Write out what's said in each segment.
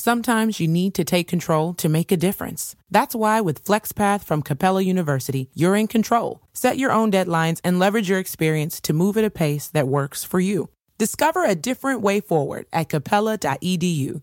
Sometimes you need to take control to make a difference. That's why with FlexPath from Capella University, you're in control. Set your own deadlines and leverage your experience to move at a pace that works for you. Discover a different way forward at capella.edu.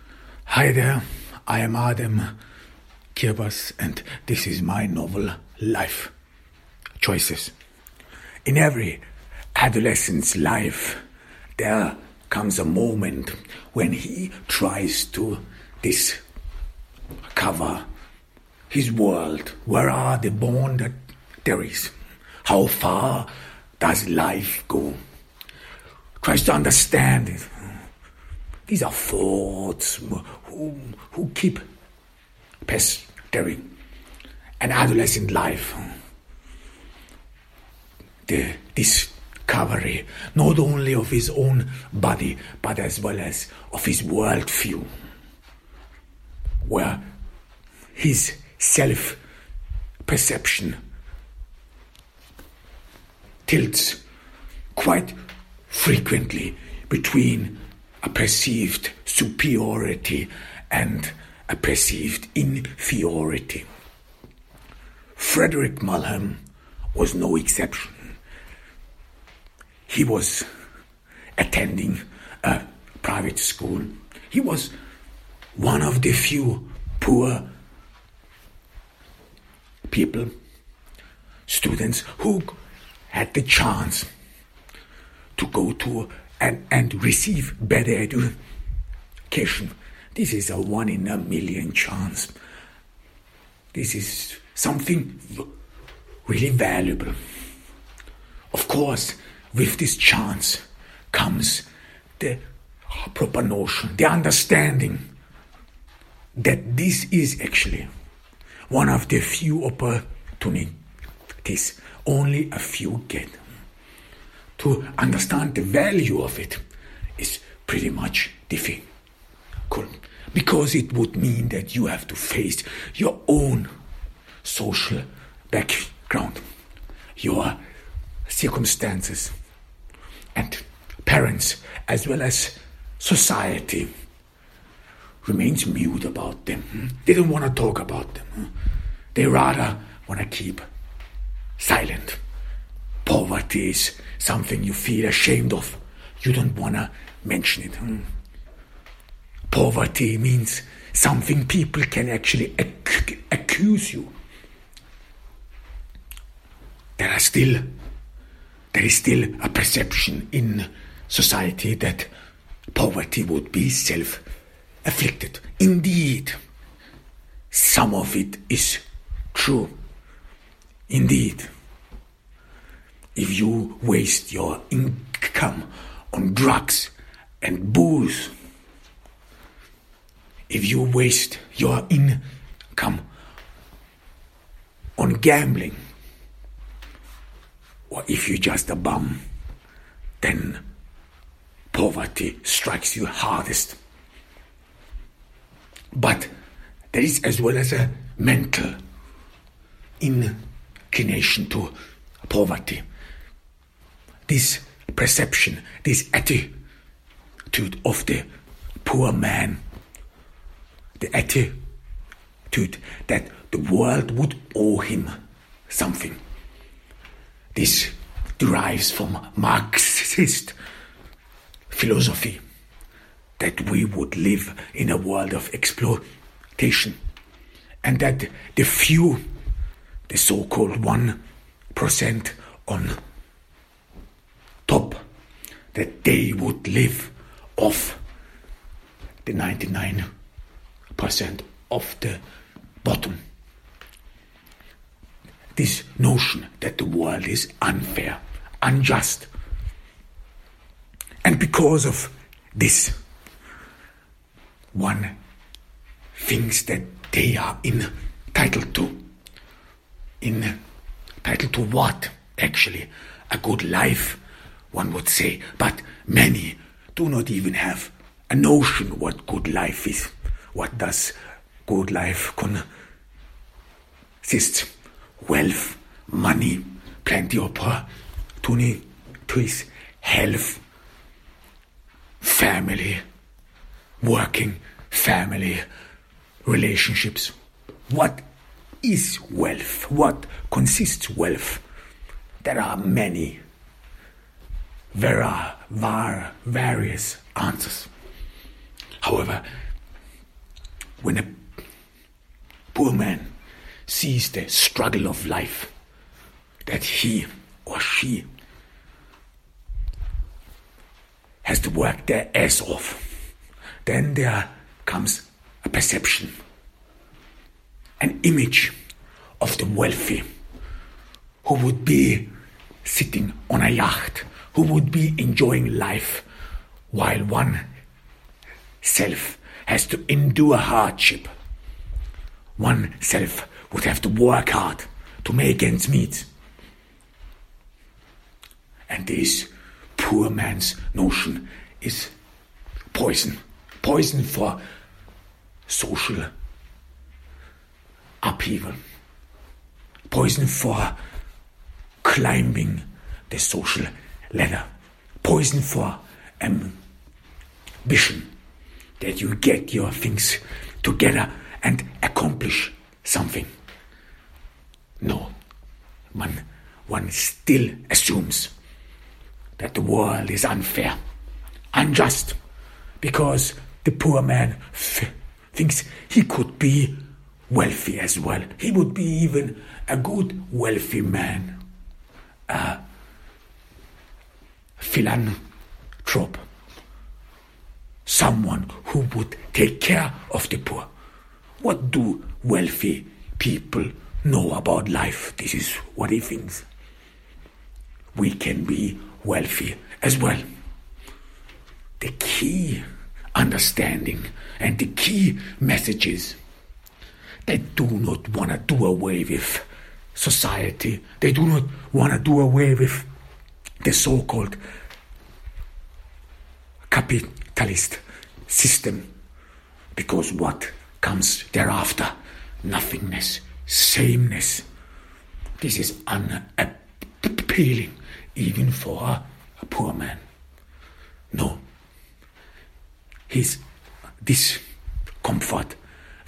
Hi there, I am Adam Kirbas, and this is my novel Life Choices. In every adolescent's life, there comes a moment when he tries to discover his world. Where are the bond that there is? How far does life go? Tries to understand it. These are thoughts who, who keep pestering an adolescent life. The discovery not only of his own body, but as well as of his worldview, where his self perception tilts quite frequently between a perceived superiority and a perceived inferiority. Frederick Mulham was no exception. He was attending a private school. He was one of the few poor people, students who had the chance to go to and, and receive better education. This is a one in a million chance. This is something really valuable. Of course, with this chance comes the proper notion, the understanding that this is actually one of the few opportunities only a few get to understand the value of it is pretty much difficult because it would mean that you have to face your own social background, your circumstances, and parents, as well as society, remains mute about them. They don't want to talk about them. They rather want to keep silent. Poverty is something you feel ashamed of. You don't want to mention it. Poverty means something people can actually ac- accuse you. There are still, there is still a perception in society that poverty would be self afflicted. Indeed, some of it is true. Indeed if you waste your income on drugs and booze, if you waste your income on gambling, or if you're just a bum, then poverty strikes you hardest. But there is as well as a mental inclination to poverty this perception, this attitude of the poor man, the attitude that the world would owe him something. This derives from Marxist philosophy that we would live in a world of exploitation and that the few, the so called 1% on top that they would live off the 99% of the bottom. This notion that the world is unfair, unjust. And because of this, one thinks that they are entitled to. Entitled to what, actually? A good life, one would say. But many do not even have a notion what good life is. What does good life consist? Wealth, money, plenty of opportunities, health, family, working, family, relationships. What is wealth? What consists wealth? There are many. There are var- various answers. However, when a poor man sees the struggle of life that he or she has to work their ass off, then there comes a perception, an image of the wealthy who would be sitting on a yacht, who would be enjoying life while one self has to endure hardship. One self would have to work hard to make ends meet. And this poor man's notion is poison. Poison for social upheaval. Poison for climbing the social ladder. Poison for ambition that you get your things together and accomplish something. No, one, one still assumes that the world is unfair, unjust, because the poor man f- thinks he could be wealthy as well. He would be even a good wealthy man, a philanthrope someone who would take care of the poor. What do wealthy people know about life? This is what he thinks. We can be wealthy as well. The key understanding and the key messages they do not want to do away with society. They do not want to do away with the so called capitalist system. Because what comes thereafter? Nothingness, sameness. This is unappealing even for a poor man. No. His discomfort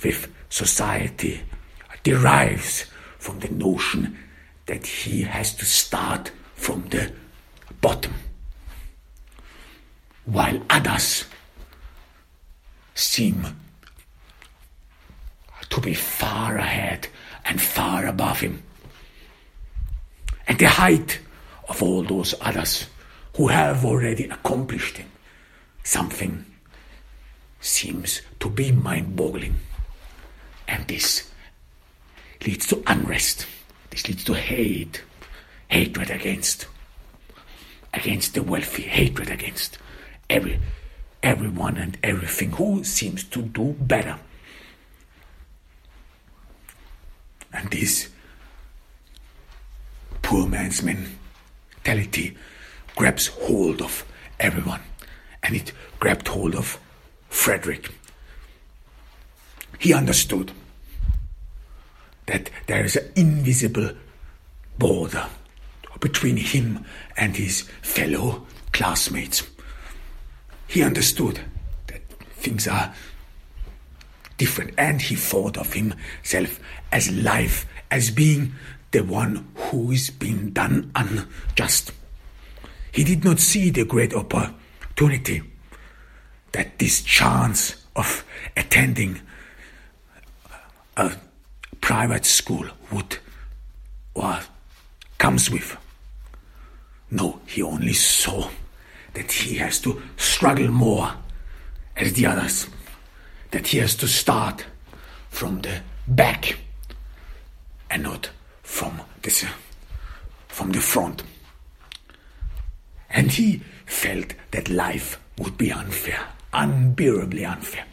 with society derives from the notion that he has to start from the bottom while others seem to be far ahead and far above him. And the height of all those others who have already accomplished him, something seems to be mind boggling. And this leads to unrest. This leads to hate, hatred against, against the wealthy, hatred against every, everyone and everything who seems to do better. And this poor man's mentality grabs hold of everyone. And it grabbed hold of Frederick. He understood that there is an invisible border between him and his fellow classmates. He understood that things are different and he thought of himself as life, as being the one who is being done unjust. He did not see the great opportunity that this chance of attending a private school would or comes with. No, he only saw that he has to struggle more as the others, that he has to start from the back and not from this from the front. And he felt that life would be unfair, unbearably unfair.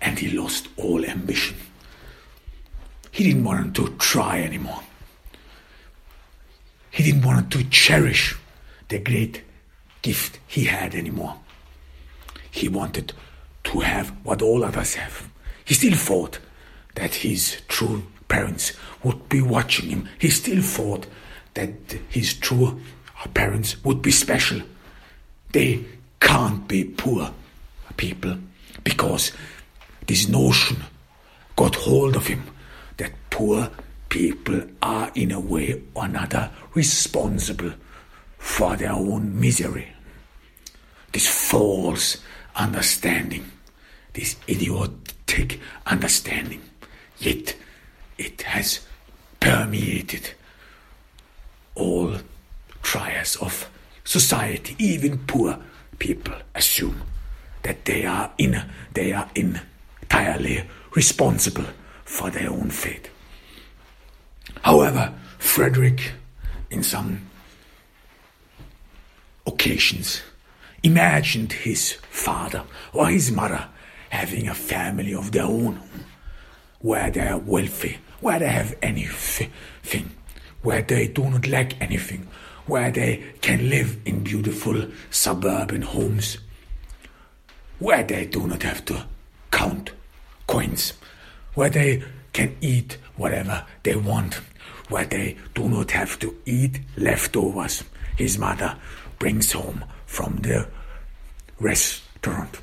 and he lost all ambition. He didn't want to try anymore. He didn't want to cherish the great gift he had anymore. He wanted to have what all others have. He still thought that his true parents would be watching him. He still thought that his true parents would be special. They can't be poor people because this notion got hold of him that poor people are in a way or another responsible for their own misery. This false understanding, this idiotic understanding, yet it has permeated all trias of society, even poor people assume that they are in they are entirely responsible for their own fate. However, Frederick, in some occasions, imagined his father or his mother having a family of their own, where they are wealthy, where they have anything, where they do not lack anything, where they can live in beautiful suburban homes, where they do not have to count coins, where they can eat whatever they want, where they do not have to eat leftovers his mother brings home from the restaurant,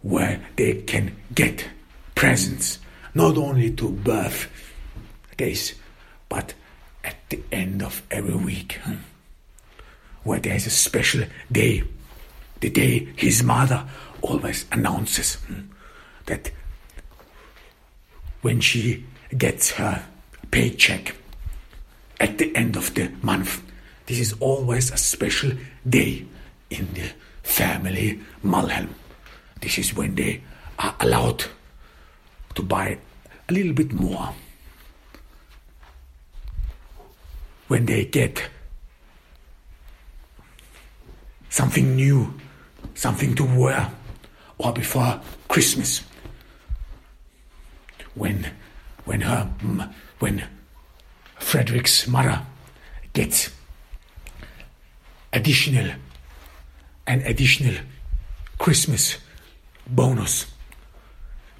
where they can get presents not only to birthdays but at the end of every week, hmm, where there's a special day, the day his mother always announces hmm, that when she gets her paycheck at the end of the month, this is always a special day in the family Mulhelm. This is when they are allowed to buy a little bit more when they get something new, something to wear, or before Christmas. When, when her, when Frederick's mother gets additional, an additional Christmas bonus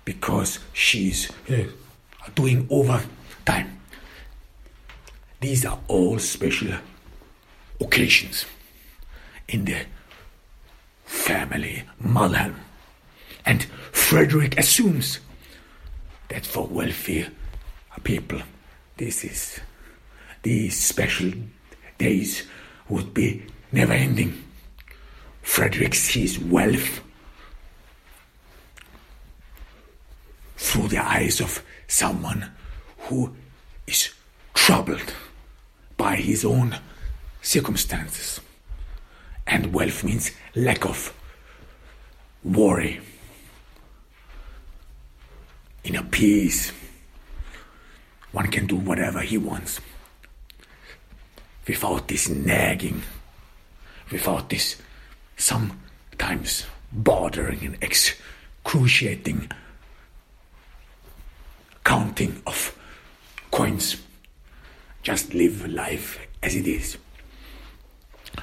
because she's uh, doing overtime. These are all special occasions in the family Mulhelm. And Frederick assumes that for wealthy people, this is these special days would be never ending. Frederick sees wealth through the eyes of someone who is troubled by his own circumstances. And wealth means lack of worry, inner peace. One can do whatever he wants without this nagging, without this sometimes bothering and excruciating counting of coins. Just live life as it is.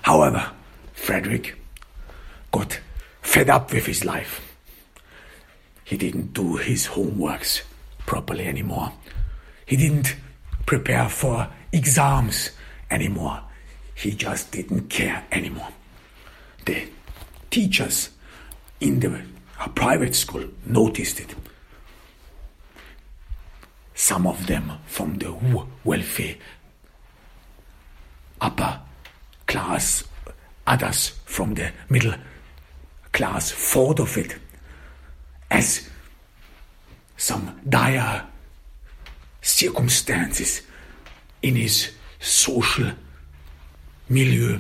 However, Frederick got fed up with his life. He didn't do his homeworks properly anymore. He didn't prepare for exams anymore. He just didn't care anymore. The teachers in the private school noticed it. Some of them from the wealthy upper class, others from the middle class thought of it as some dire circumstances in his social milieu.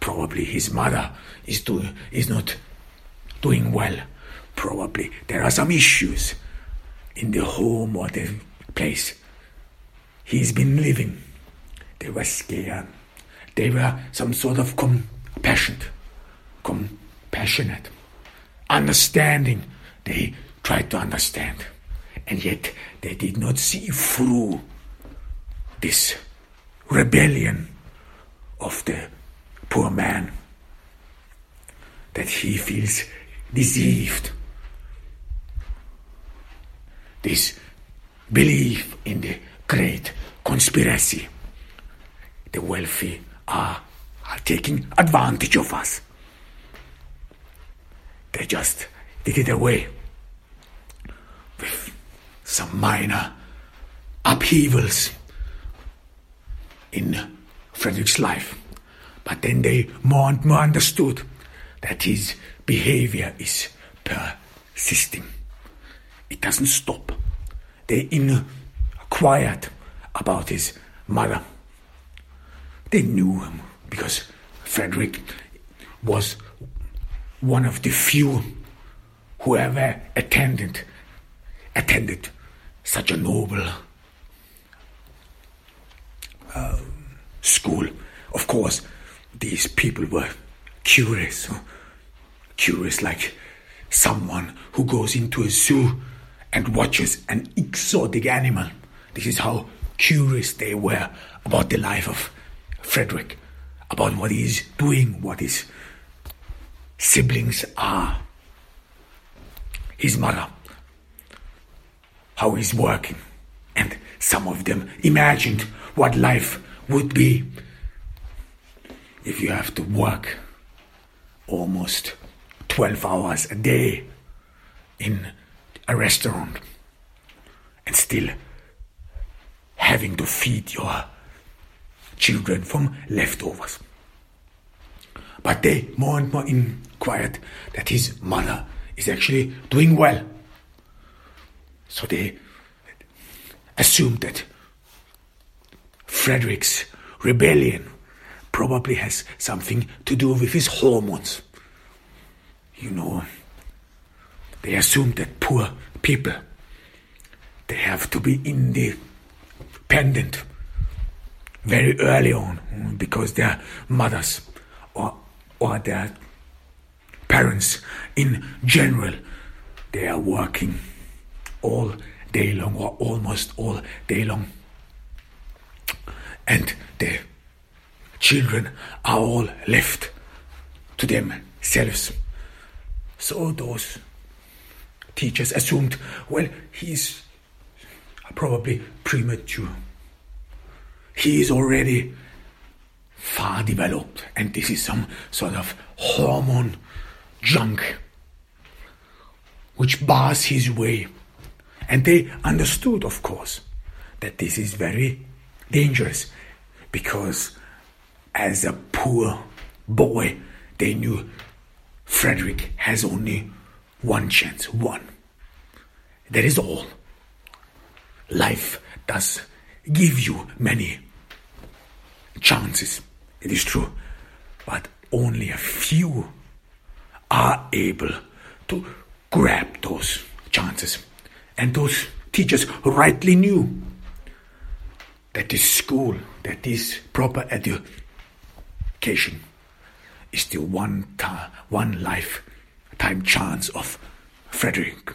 Probably his mother is, do, is not doing well. Probably there are some issues in the home or the place he's been living. They were scared. They were some sort of compassionate, compassionate, understanding. They tried to understand. And yet they did not see through this rebellion of the poor man that he feels deceived. This belief in the great conspiracy. The wealthy are, are taking advantage of us. They just did it away with some minor upheavals in Frederick's life. But then they more and more understood that his behavior is persisting. It doesn't stop. They inquired about his mother. They knew him because Frederick was one of the few who ever attended attended such a noble uh, school. Of course, these people were curious, curious like someone who goes into a zoo and watches an exotic animal. This is how curious they were about the life of Frederick, about what he's doing, what his siblings are, his mother, how he's working. And some of them imagined what life would be if you have to work almost 12 hours a day in a restaurant and still having to feed your children from leftovers. But they more and more inquired that his mother is actually doing well. So they assumed that Frederick's rebellion probably has something to do with his hormones. You know, they assume that poor people they have to be independent very early on because their mothers or or their parents in general they are working all day long or almost all day long and the children are all left to themselves so those teachers assumed, well, he's probably premature. He is already far developed, and this is some sort of hormone junk which bars his way. And they understood, of course, that this is very dangerous because as a poor boy, they knew Frederick has only one chance, one. That is all. Life does give you many chances, it is true, but only a few are able to grab those chances. And those teachers rightly knew that this school, that this proper education is the one, ta- one lifetime chance of Frederick.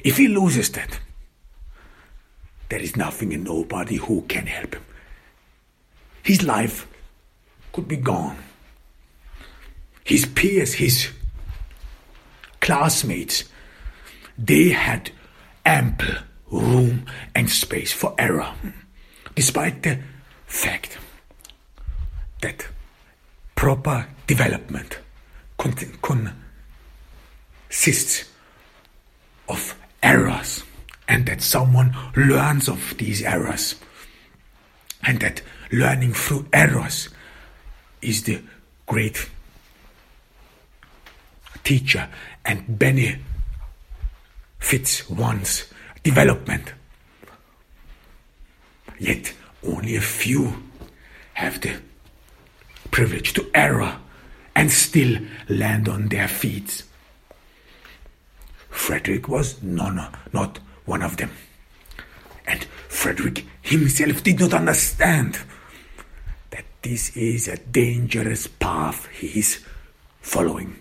If he loses that, there is nothing and nobody who can help him. His life could be gone. His peers, his classmates, they had ample room and space for error, despite the fact that proper development consists of errors and that someone learns of these errors and that learning through errors is the great teacher and benefits one's development. Yet only a few have the privilege to error and still land on their feet. Frederick was none, not one of them. And Frederick himself did not understand that this is a dangerous path he is following.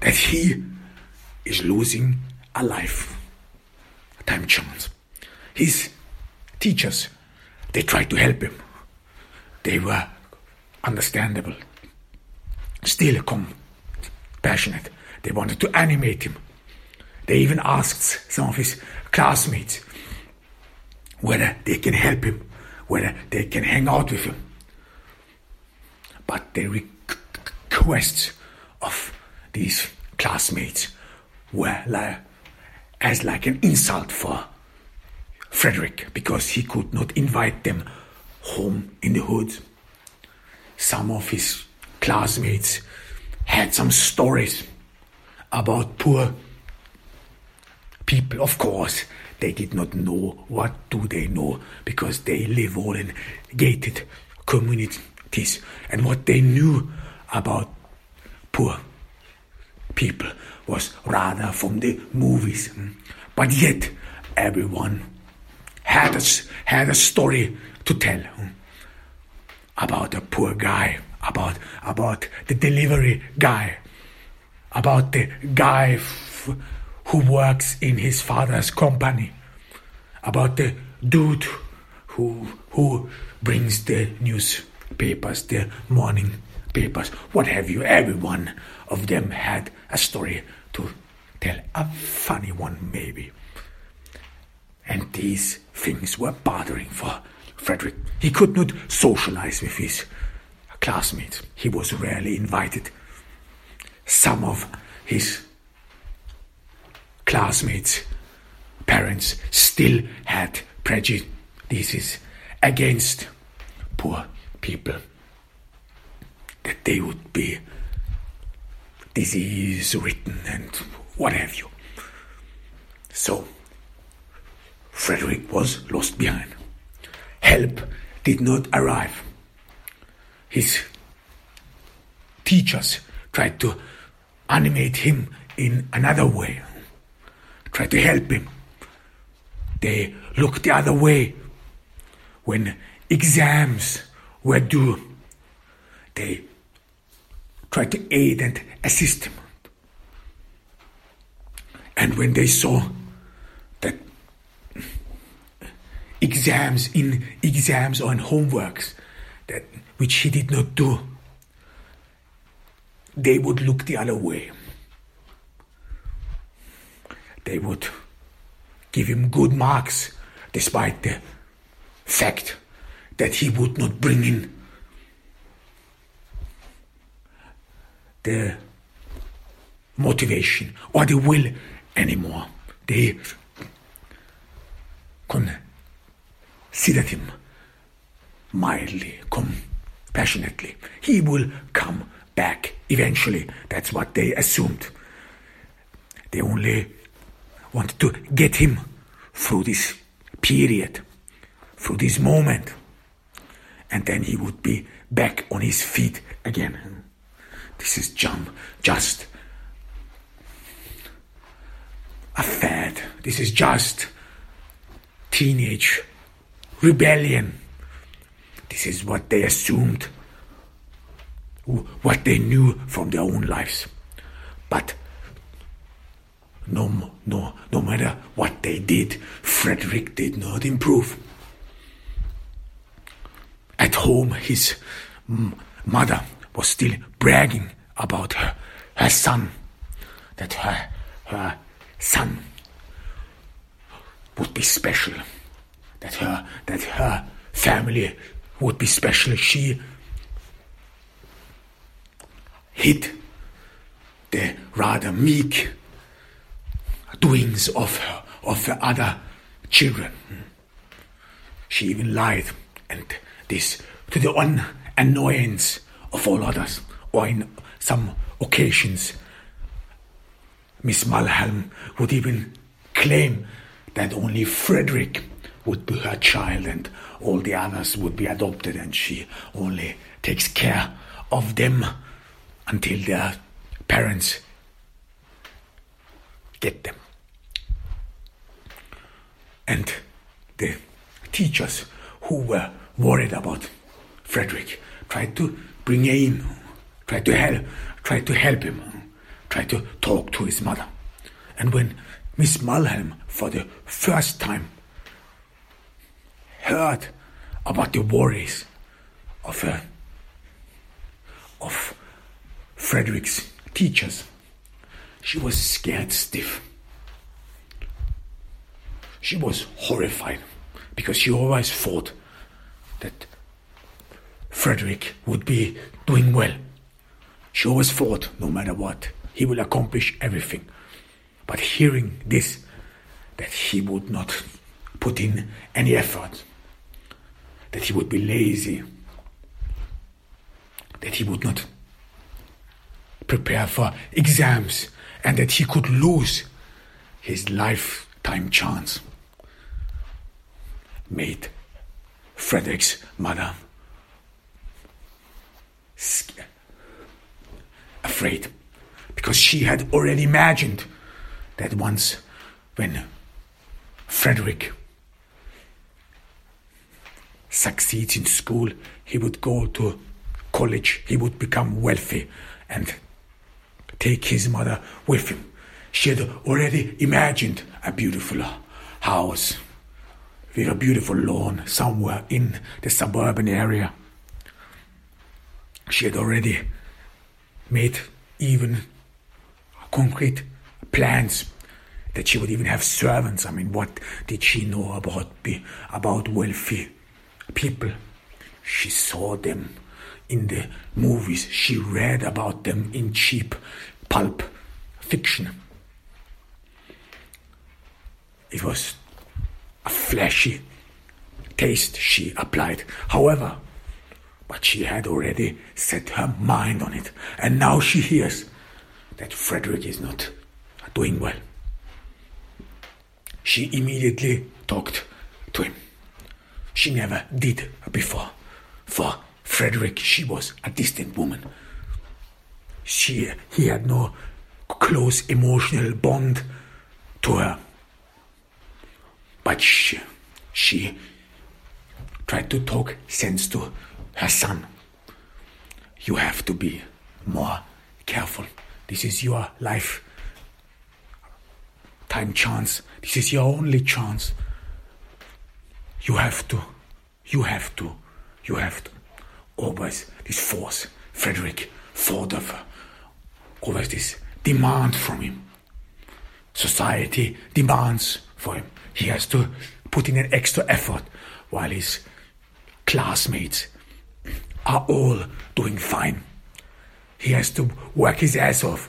That he is losing a life, a time chance. His teachers, they tried to help him. They were understandable, still compassionate. They wanted to animate him. They even asked some of his classmates whether they can help him, whether they can hang out with him. But the requests of these classmates were like, as like an insult for Frederick because he could not invite them home in the hood. Some of his classmates had some stories about poor people. Of course, they did not know what do they know because they live all in gated communities and what they knew about poor people was rather from the movies. But yet, everyone had a, had a story to tell hmm, about a poor guy, about, about the delivery guy, about the guy who works in his father's company, about the dude who, who brings the newspapers, the morning papers, what have you. Everyone of them had a story to tell, a funny one maybe. And these things were bothering for Frederick. He could not socialize with his classmates. He was rarely invited. Some of his classmates' parents still had prejudices against poor people. That they would be disease ridden and what have you. So, Frederick was lost behind. Help did not arrive. His teachers tried to animate him in another way, tried to help him. They looked the other way when exams were due. They tried to aid and assist him. And when they saw that exams in exams or in homeworks that which he did not do, they would look the other way. They would give him good marks despite the fact that he would not bring in the motivation or the will anymore. They considered him mildly, compassionately. He will come back eventually. That's what they assumed. They only wanted to get him through this period, through this moment, and then he would be back on his feet again. This is just a fad. This is just teenage rebellion. This is what they assumed, what they knew from their own lives. But no, no, no matter what they did, Frederick did not improve. At home, his mother was still bragging about her, her son, that her, her son would be special, that her, that her family would be special. She hid the rather meek doings of her, of her other children. She even lied, and this to the un- annoyance of all others, or in some occasions, Miss Mulholland would even claim that only Frederick would be her child and all the others would be adopted, and she only takes care of them until their parents get them. And the teachers who were worried about Frederick tried to bring him in, tried to help, tried to help him, tried to talk to his mother. And when Miss Mulholland, for the first time, heard about the worries of uh, of Frederick's teachers, she was scared stiff. She was horrified because she always thought that Frederick would be doing well. She always thought, no matter what, he will accomplish everything. But hearing this, that he would not put in any effort, that he would be lazy, that he would not prepare for exams, and that he could lose his lifetime chance, made Frederick's mother. Afraid because she had already imagined that once when Frederick succeeds in school, he would go to college, he would become wealthy and take his mother with him. She had already imagined a beautiful house with a beautiful lawn somewhere in the suburban area. She had already made even concrete plans that she would even have servants. I mean, what did she know about be, about wealthy people? She saw them in the movies. She read about them in cheap pulp fiction. It was a flashy taste she applied. However, but she had already set her mind on it, and now she hears that Frederick is not doing well. She immediately talked to him. She never did before. For Frederick, she was a distant woman. She, he had no close emotional bond to her. But she, she tried to talk sense to her son. You have to be more careful. This is your life time chance. This is your only chance. You have to, you have to, you have to. Always this force, Frederick of always this demand from him. Society demands for him. He has to put in an extra effort while his classmates are all doing fine. He has to work his ass off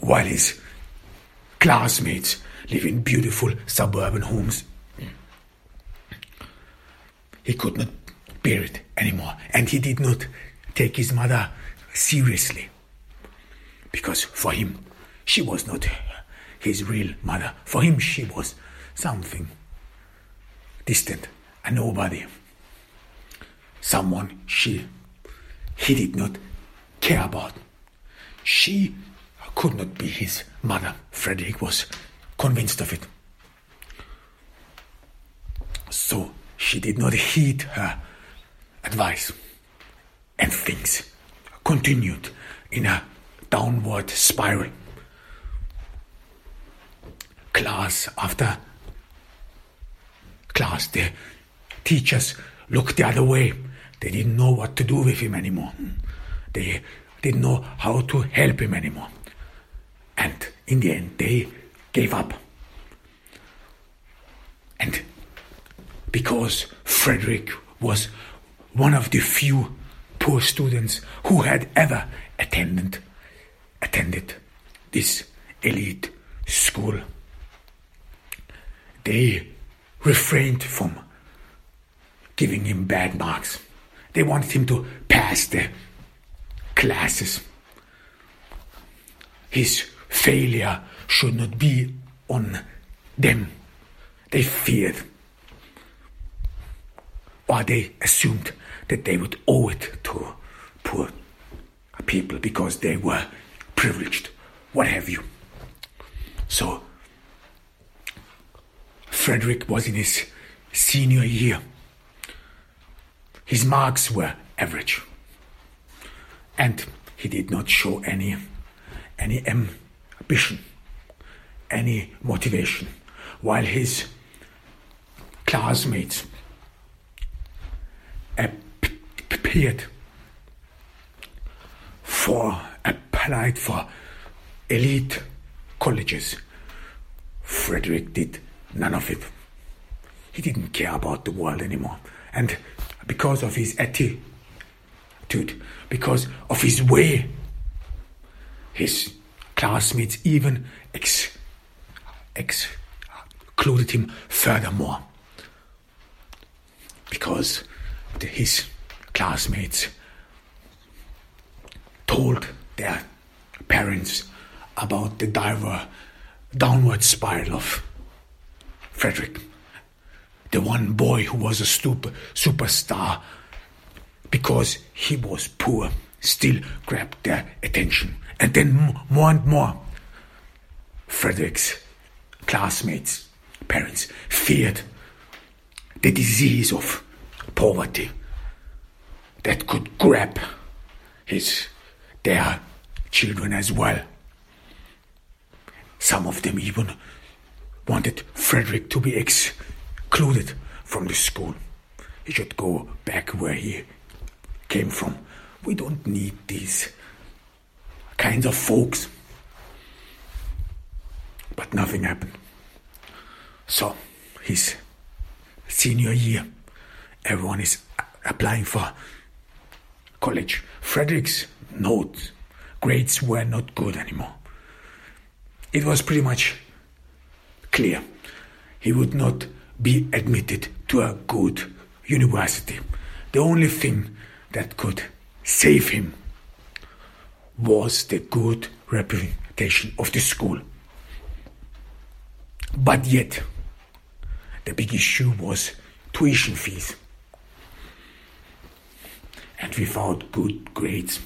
while his classmates live in beautiful suburban homes. He could not bear it anymore, and he did not take his mother seriously because for him she was not his real mother. For him, she was something distant, a nobody someone she he did not care about. She could not be his mother. Frederick was convinced of it. So she did not heed her advice, and things continued in a downward spiral. Class after class, the teachers looked the other way they didn't know what to do with him anymore. They didn't know how to help him anymore. And in the end, they gave up. And because Frederick was one of the few poor students who had ever attended attended this elite school, they refrained from giving him bad marks. They wanted him to pass the classes. His failure should not be on them. They feared, or they assumed that they would owe it to poor uh, people because they were privileged, what have you. So, Frederick was in his senior year. His marks were average. And he did not show any, any ambition. any motivation, while his classmates appeared for applied for elite colleges. Frederick did none of it. He didn't care about the world anymore. And because of his attitude, because of his way, his classmates even ex, excluded him furthermore. Because Er his classmates told their parents about the diver, downward spiral of Frederick, the one boy who was a super, superstar because he was poor, still grabbed their attention. And then more and more, Frederick's classmates, parents feared the disease of poverty that could grab his their children as well. Some of them even wanted Frederick to be excluded from the school. He should go back where he came from. We don't need these kinds of folks. But nothing happened. So, his senior year, everyone is applying for college. Frederick's notes, grades were not good anymore. It was pretty much clear he would not be admitted to a good university. The only thing that could save him was the good reputation of the school. But yet, the big issue was tuition fees. And without good grades,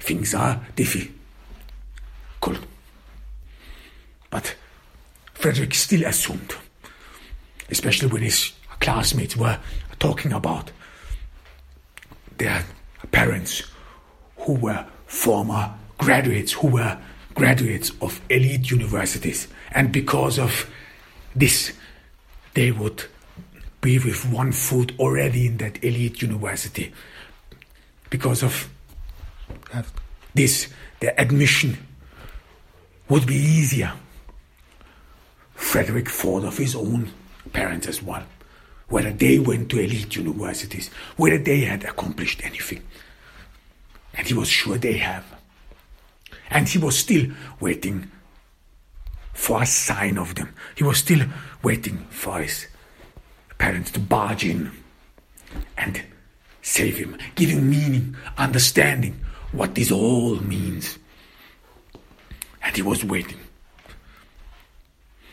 things are difficult. But Frederick still assumed, especially when his classmates were talking about their parents who were former graduates, who were graduates of elite universities. And because of this, they would be with one foot already in that elite university. Because of this, the admission would be easier. Frederick thought of his own parents as well whether they went to elite universities, whether they had accomplished anything. And he was sure they have. And he was still waiting for a sign of them. He was still waiting for his parents to barge in and save him, him meaning, understanding what this all means. And he was waiting.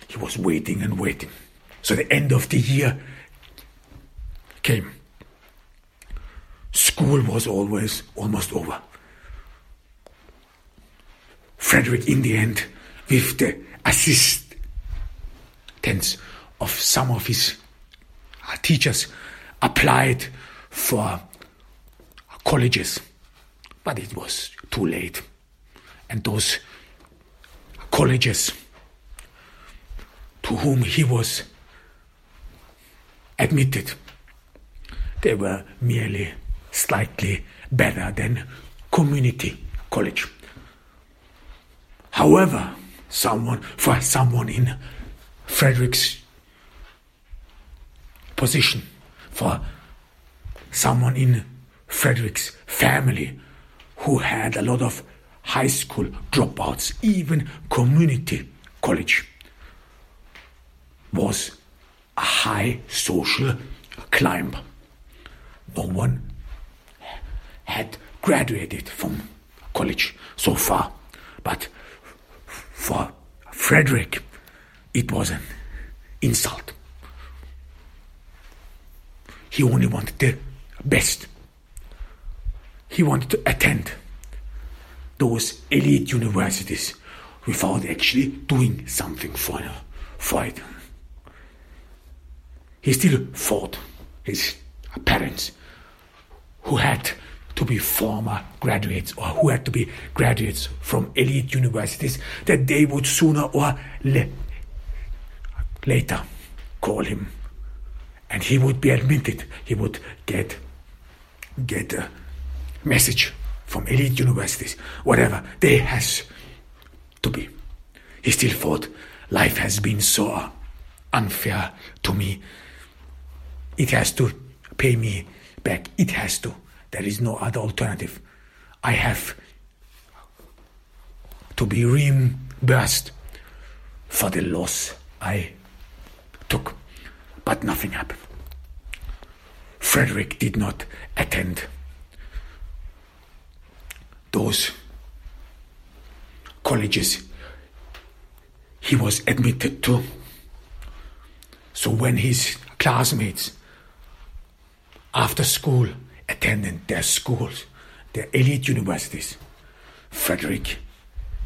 He was waiting and waiting. So the end of the year came. School was always almost over. Frederick, in the end, with the assistance of some of his uh, teachers, applied for colleges, but it was too late. And those colleges to whom he was admitted they were merely slightly better than community college. However, someone for someone in Frederick's position, for someone in Frederick's family who had a lot of high school dropouts, even community college, was a high social climb no one had graduated from college so far. But for Frederick, it was an insult. He only wanted the best. He wanted to attend those elite universities without actually doing something for, for it. He still fought his parents who had to be former graduates or who had to be graduates from elite universities that they would sooner or le- later call him and he would be admitted. He would get get a message from elite universities whatever they has to be. He still thought life has been so unfair to me. It has to pay me back. It has to. There is no other alternative. I have to be reimbursed for the loss I took. But nothing happened. Frederick did not attend those colleges he was admitted to. So when his classmates after school attended their schools, their elite universities. Frederick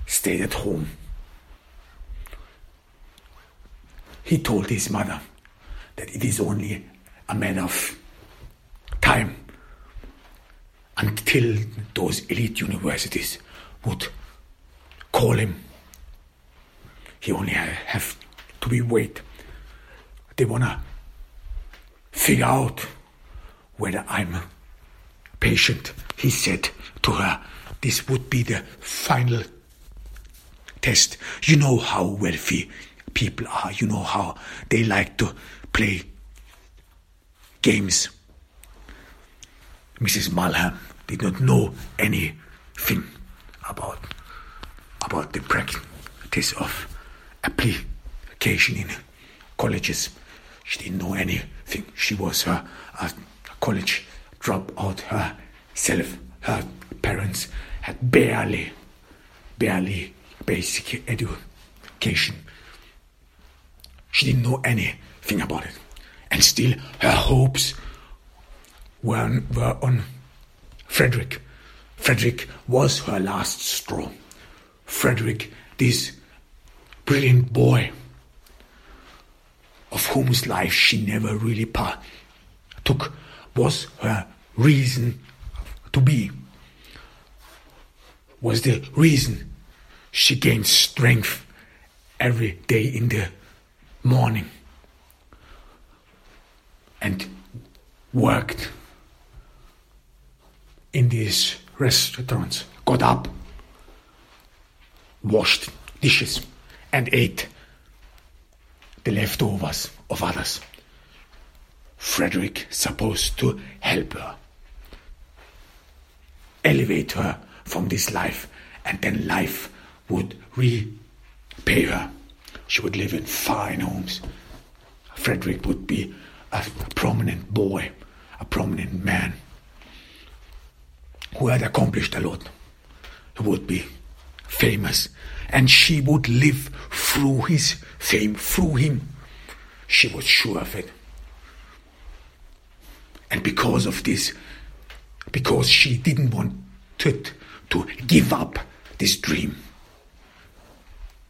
stayed at home. He told his mother that it is only a matter of time until those elite universities would call him. He only have to be wait. They wanna figure out whether I'm patient, he said to her, this would be the final test. You know how wealthy people are, you know how they like to play games. Mrs. Malham did not know anything about about the practice of application in colleges. She didn't know anything. She was a, a college dropout herself. Her parents had barely, barely basic education. She didn't know anything about it. And still, her hopes were on, were on Frederick. Frederick was her last straw. Frederick, this brilliant boy, of whose life she never really partook, was her reason to be, was the reason she gained strength every day in the morning and worked in these restaurants, got up, washed dishes, and ate the leftovers of others. Frederick supposed to help her, elevate her from this life, and then life would repay her. She would live in fine homes. Frederick would be a prominent boy, a prominent man who had accomplished a lot. who would be famous, and she would live through his fame, through him. She was sure of it. And because of this, because she didn't want to, to give up this dream,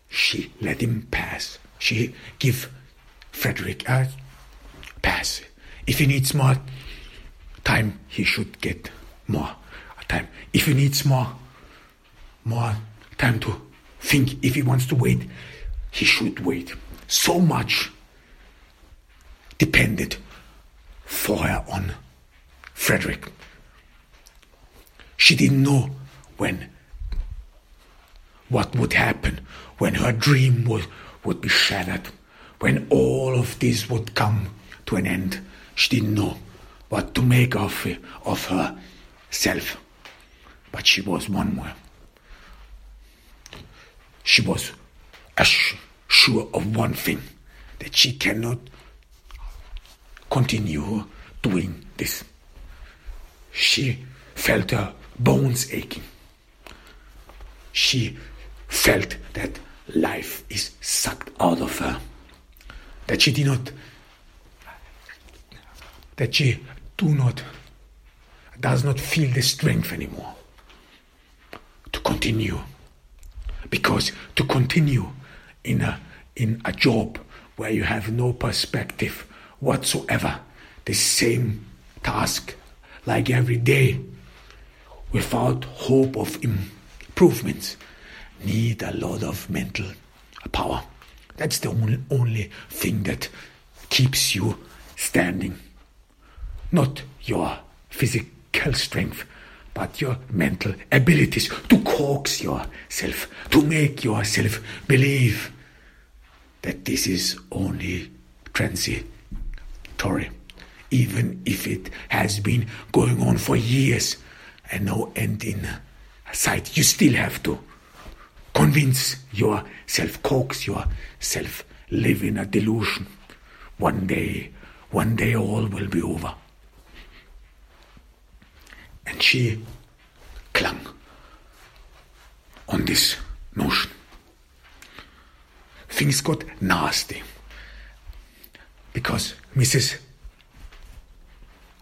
she let him pass. She give Frederick a pass. If he needs more time, he should get more time. If he needs more, more time to think, if he wants to wait, he should wait. So much depended fire on Frederick. She didn't know when what would happen when her dream would, would be shattered, when all of this would come to an end. She didn't know what to make of, of herself. But she was one more. She was sure of one thing that she cannot continue doing this. She felt her bones aching. She felt that life is sucked out of her. That she did not, that she do not, does not feel the strength anymore to continue. Because to continue in a, in a job where you have no perspective whatsoever. The same task, like every day. without hope of improvements need a lot of mental power. That's the only, only thing that keeps you standing. Not your physical strength, but your mental abilities to coax yourself, to make yourself believe that this is only transitory, even if it has been going on for years and no end in sight. You still have to convince yourself, coax yourself, live in a delusion. One day, one day all will be over. She clung on this notion. Things got nasty because Mrs.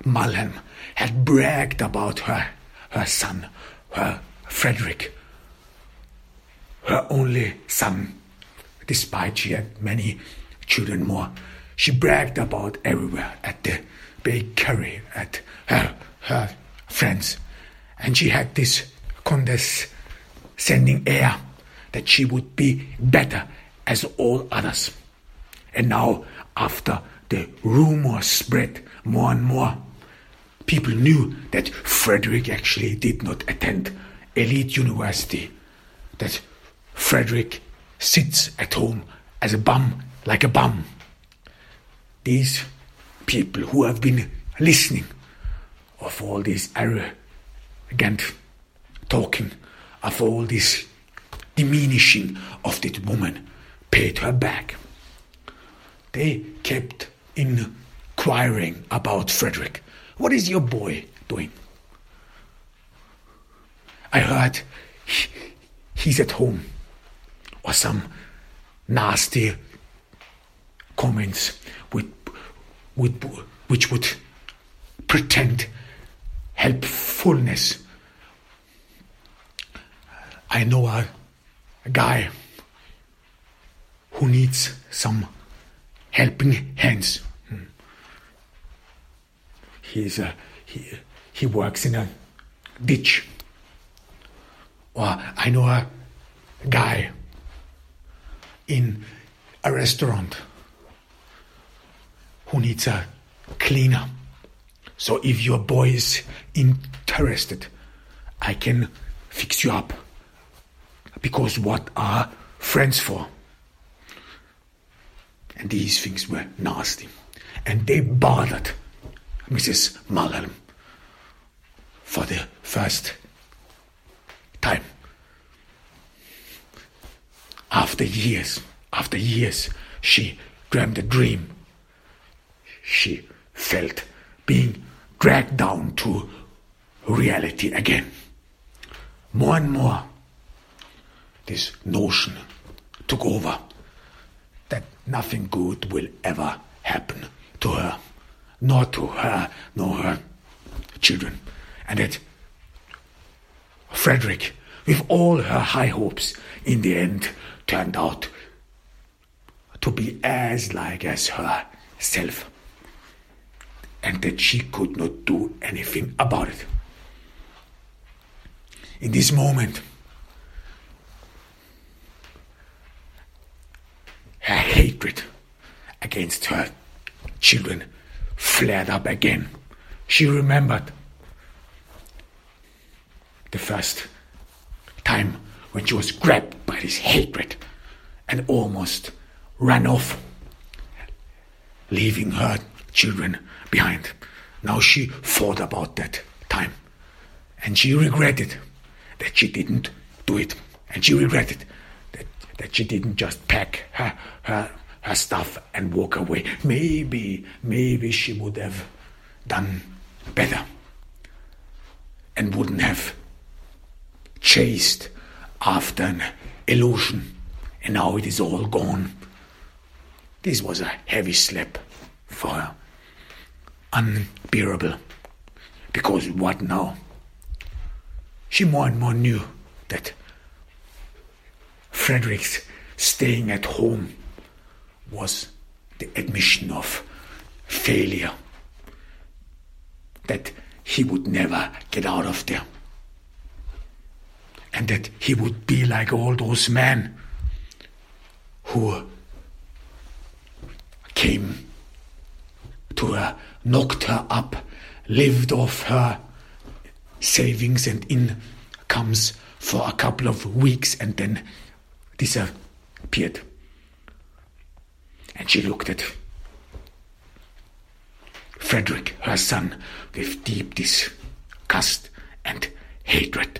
Mulholland had bragged about her, her son, her Frederick, her only son, despite she had many children more. She bragged about everywhere at the bakery, at her, her friends. And she had this condescending air that she would be better as all others. And now, after the rumor spread more and more, people knew that Frederick actually did not attend elite university, that Frederick sits at home as a bum, like a bum. These people who have been listening of all this arrogant talking, of all this diminishing of that woman, paid her back. They kept inquiring about Frederick. What is your boy doing? I heard he's at home. Or some nasty comments with, with, which would pretend helpfulness. I know a, a guy who needs some helping hands. Hmm. He's a, he, he works in a ditch. Or I know a guy in a restaurant who needs a cleaner. So if your boy is interested, I can fix you up. Because what are friends for? And these things were nasty. And they bothered Mrs. Mulholland for the first time. After years, after years, she dreamed a dream. She felt being dragged down to reality again. More and more, this notion took over that nothing good will ever happen to her, nor to her, nor her children. And that Frederick, with all her high hopes, in the end turned out to be as like as herself, and that she could not do anything about it. In this moment, her hatred against her children flared up again. She remembered the first time when she was grabbed by this hatred and almost ran off, leaving her children behind. Now she thought about that time and she regretted that she didn't do it. And she regretted that that she didn't just pack her, her, her stuff and walk away. Maybe, maybe she would have done better and wouldn't have chased after an illusion. And now it is all gone. This was a heavy slap for her. Unbearable. Because what now? She more and more knew that Frederick's staying at home was the admission of failure. That he would never get out of there. and that he would be like all those men who came knocked her up, lived off her savings and incomes for a couple of weeks and then disappeared. And she looked at Frederick, her son, with deep disgust and hatred.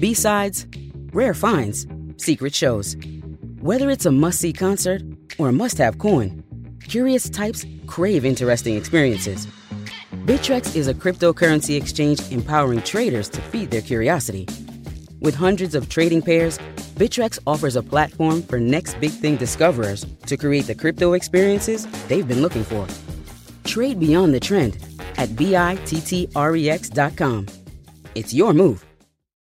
B-sides, rare finds, secret shows. Whether it's a must-see concert or a must-have coin, curious types crave interesting experiences. Bittrex is a cryptocurrency exchange empowering traders to feed their curiosity. With hundreds of trading pairs, Bittrex offers a platform for next big thing discoverers to create the crypto experiences they've been looking for. Trade beyond the trend at B-I-T-T-R-E-X.com. It's your move.